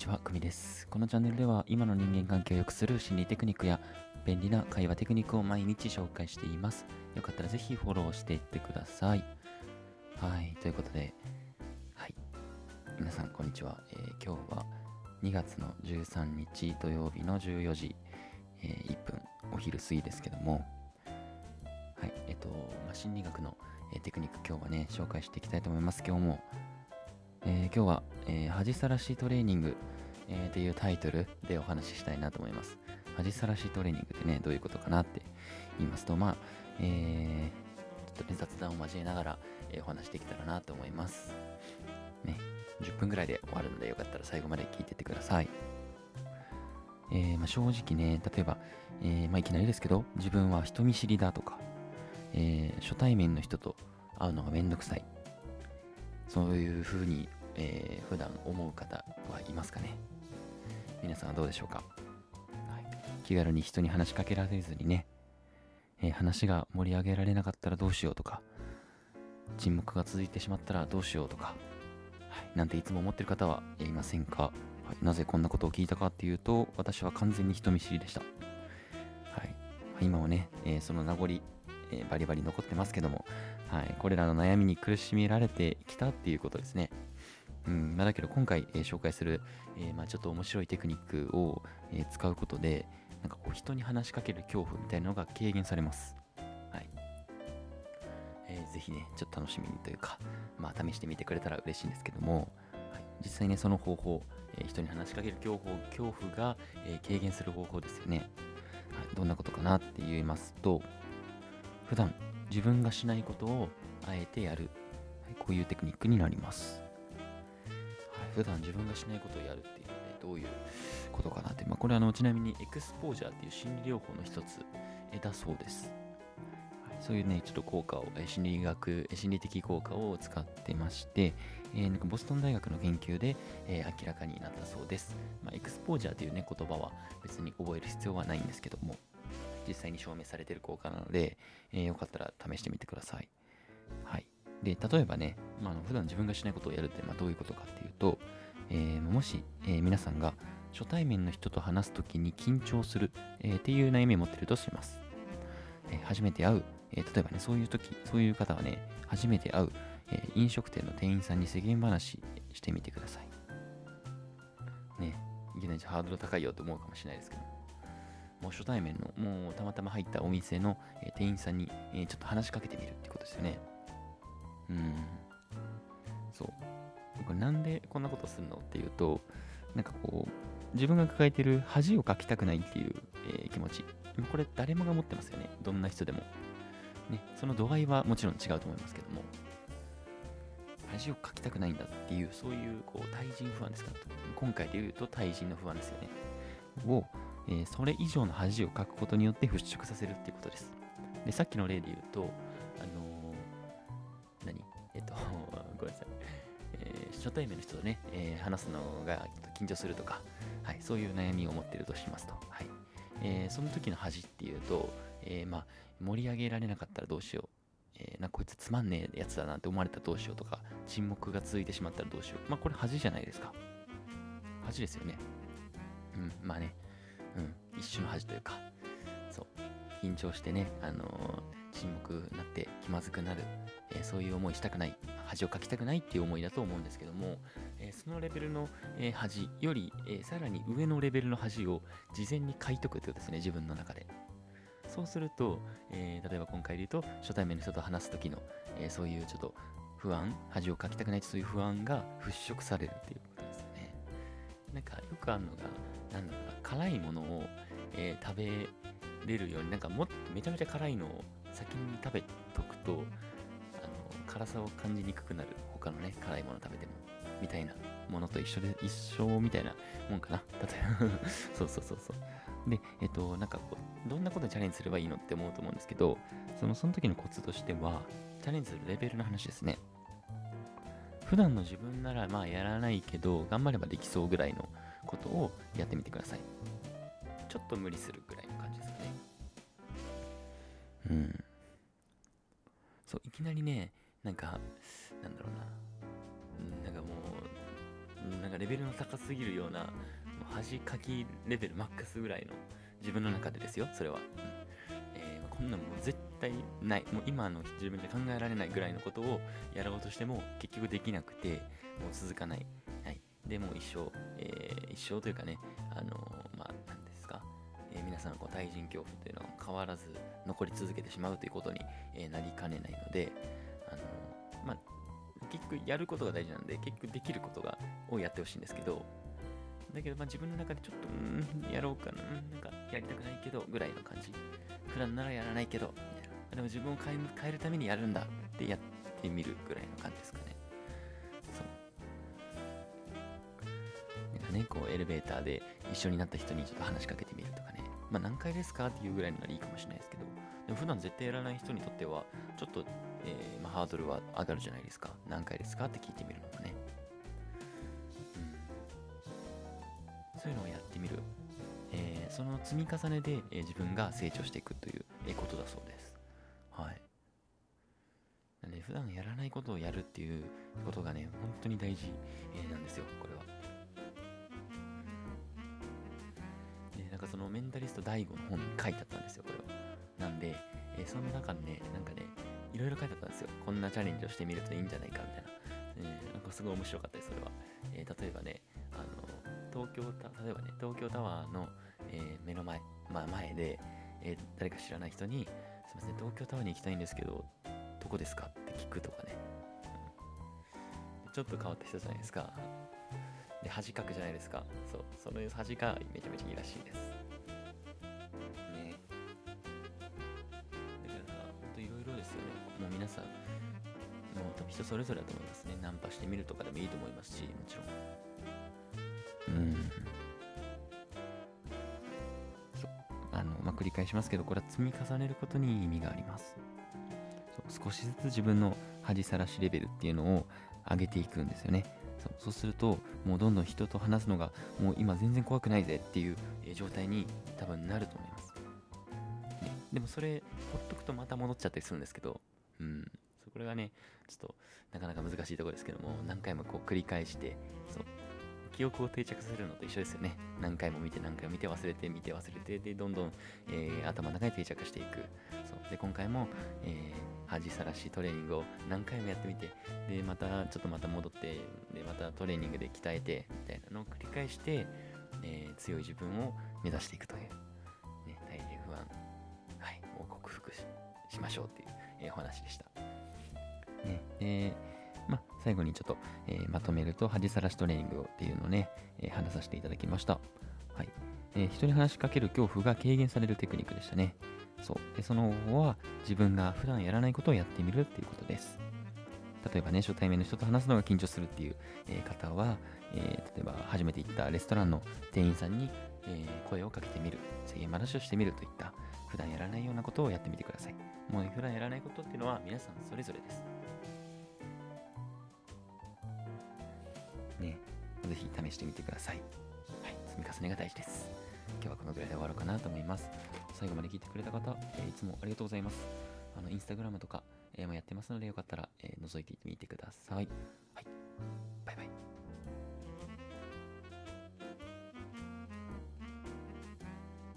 ちは、くみです。このチャンネルでは今の人間関係を良くする心理テクニックや便利な会話テクニックを毎日紹介しています。よかったらぜひフォローしていってください。はい、ということで、はい。皆さん、こんにちは。えー今日は2月の13日土曜日の14時、えー1分、お昼過ぎですけども、はい、えっ、と、まあ、心理学の、えーテクニック今日はね、紹介していきたいと思います。今日も、えー今日は、えー恥さらしトレーニング、えーっていうタイトルでお話ししたいなと思います。恥さらしトレーニングってね、どういうことかなって言いますと、まあ、えーちょっとね、雑談を交えながら、えーお話しできたらなと思います。ね、10分ぐらいで終わるので、よかったら最後まで聞いてってください。えーまあ、正直ね、例えば、えーまあ、いきなりですけど、自分は人見知りだとか、えー初対面の人と会うのがめんどくさい。そういうふうに、えー普段思う方はいますかね？皆さんはどうでしょうか、はい、気軽に人に話しかけられずにね、えー話が盛り上げられなかったらどうしようとか、沈黙が続いてしまったらどうしようとか、はい、なんていつも思ってる方はいませんか、はい、なぜこんなことを聞いたかっていうと、私は完全に人見知りでした。はい、今はね、えーその名残、えーバリバリ残ってますけども、はい、これらの悩みに苦しめられてきたっていうことですね。うんまあ、だけど今回、えー紹介する、えーまあ、ちょっと面白いテクニックを、え使うことでなんかこう人に話しかける恐怖みたいなのが軽減されます。はいえーぜひねちょっと楽しみにというか、まあ、試してみてくれたら嬉しいんですけども、はい、実際ねその方法、え人に話しかける恐怖恐怖が、え軽減する方法ですよね、はい。どんなことかなって言いますと普段自分がしないことをあえてやる、はい、こういうテクニックになります。普段自分がしないことをやるっていうのは、どういうことかなって、まあ、これはあのちなみにエクスポージャーっていう心理療法の一つだそうです。そういうね、ちょっと効果を、心理学、心理的効果を使ってまして、えーなんかボストン大学の研究で、えー明らかになったそうです。まあ、エクスポージャーというね、言葉は別に覚える必要はないんですけども、実際に証明されている効果なので、えーよかったら試してみてください。で、例えばね、まあ、普段自分がしないことをやるって、まあ、どういうことかっていうと、えーもし、えー皆さんが初対面の人と話すときに緊張する、えーっていう悩みを持ってるとします。えー初めて会う、えー例えばね、そういうとき、そういう方はね、初めて会う、えー飲食店の店員さんに世間話してみてください。ね、いきなりハードル高いよと思うかもしれないですけど、もう初対面の、もうたまたま入ったお店の、えー店員さんに、えーちょっと話しかけてみるってことですよね。うん。そう。これなんでこんなことするのっていうと、なんかこう、自分が抱えてる恥をかきたくないっていう、えー気持ち。これ誰もが持ってますよね。どんな人でも。ね、その度合いはもちろん違うと思いますけども。恥をかきたくないんだっていう、そういうこう対人不安ですか今回で言うと対人の不安ですよね。を、えーそれ以上の恥をかくことによって払拭させるっていうことです。で、さっきの例で言うと、っと、ごめんなさい。えー初対面の人とね、えー話すのが緊張するとか、はい、そういう悩みを持っているとしますと。はいえーその時の恥っていうと、えまあ、盛り上げられなかったらどうしよう。えなこいつつまんねえやつだなって思われたらどうしようとか、沈黙が続いてしまったらどうしよう。まあ、これ恥じゃないですか。恥ですよね。うん、まあね、うん、一種の恥というか、そう、緊張してね、あのー沈黙になって気まずくなる、えーそういう思いしたくない、恥をかきたくないっていう思いだと思うんですけども、えそのレベルの、えー恥より、えさらに上のレベルの恥を事前に書いとくってことですね、自分の中で。そうすると、え例えば今回で言うと、初対面の人と話す時の、えそういうちょっと不安、恥をかきたくないそういう不安が払拭されるっていうことですよね。なんかよくあるのが、なんだろうな、辛いものを、えー食べれるように、なんかもっとめちゃめちゃ辛いのを先に食べとくと、あの辛さを感じにくくなる、他のね、辛いもの食べても、みたいなものと一緒で、一緒みたいなもんかな。例えば そうそうそうそう。で、えっと、なんかこう、どんなことにチャレンジすればいいのって思うと思うんですけど、そのその時のコツとしては、チャレンジするレベルの話ですね。普段の自分ならまあやらないけど、頑張ればできそうぐらいのことをやってみてください。ちょっと無理するぐらいきなりね、なんか、なんだろうな、なんかもう、なんかレベルの高すぎるような、恥かきレベルマックスぐらいの、自分の中でですよ、それは。うんえーこんなんもう絶対ない。もう今の自分で考えられないぐらいのことをやろうとしても結局できなくて、もう続かない。はい。でもう一生、えー一生というかね、あのー、えー皆さんこう対人恐怖というのは変わらず残り続けてしまうということに、えーなりかねないので、あのまあ、結局やることが大事なんで、結局できることがをやってほしいんですけど、だけどまあ自分の中でちょっと、うん、やろうかな、なんかやりたくないけど、ぐらいの感じ。普段ならやらないけど、でも自分を変え変えるためにやるんだってやってみるぐらいの感じですかね。そう。なんかね、こうエレベーターで一緒になった人にちょっと話しかけてみるとかね。まあ何回ですかっていうぐらいならいいかもしれないですけど、でも普段絶対やらない人にとっては、ちょっと、えーまあ、ハードルは上がるじゃないですか。何回ですかって聞いてみるのがね。うん。そういうのをやってみる。えーその積み重ねで、えー自分が成長していくという、えことだそうです。はい。なんで、普段やらないことをやるっていうことがね、本当に大事、えなんですよ、これは。のメンタリスト DAIGO の本に書いてあったんですよ、これは。なんで、えーその中にね、なんかね、いろいろ書いてあったんですよ。こんなチャレンジをしてみるといいんじゃないかみたいな。えーなんかすごい面白かったです、それは。えー例えばね、あの、東京タ、例えばね、東京タワーの、え目の前、まあ前で、え誰か知らない人に、すいません、東京タワーに行きたいんですけど、どこですかって聞くとかね。うんちょっと変わった人じゃないですか。で、恥かくじゃないですか。そう、その恥がめちゃめちゃいいらしいです。ね。だから、ほんといろいろですよね。もう皆さん、もう多分人それぞれだと思いますね。ナンパしてみるとかでもいいと思いますし、もちろん。うん。そう。あの、まあ、繰り返しますけど、これは積み重ねることに意味があります。そう少しずつ自分の恥さらしレベルっていうのを上げていくんですよね。そうすると、もうどんどん人と話すのが、もう今全然怖くないぜっていう状態に多分なると思います。ねでもそれ、ほっとくとまた戻っちゃったりするんですけど、うん。これがね、ちょっとなかなか難しいところですけども、何回もこう繰り返して、そう、記憶を定着させるのと一緒ですよね。何回も見て何回も見て忘れて見て忘れてでどんどん、えー頭の中に定着していく。そうで今回も、えー恥さらしトレーニングを何回もやってみてでまたちょっとまた戻ってでまたトレーニングで鍛えてみたいなのを繰り返して、えー強い自分を目指していくという、ね、体重不安、はい、を克服しましょうっていう、えーお話でした。ねでまあ、最後にちょっと、えーまとめると、恥さらしトレーニングっていうのをね、えー話させていただきました。はい。えー人に話しかける恐怖が軽減されるテクニックでしたね。そう。で、その後は自分が普段やらないことをやってみるっていうことです。例えばね、初対面の人と話すのが緊張するっていう、えー方は、えー例えば初めて行ったレストランの店員さんに、えー声をかけてみる、世間話をしてみるといった、普段やらないようなことをやってみてください。もう普段やらないことっていうのは皆さんそれぞれです。ぜひ試してみてください。はい、積み重ねが大事です。今日はこのぐらいで終わろうかなと思います。最後まで聞いてくれた方、えーいつもありがとうございます。あの、インスタグラムとか、えーもやってますので、よかったら、えー覗いてみてください。はい、バイバイ。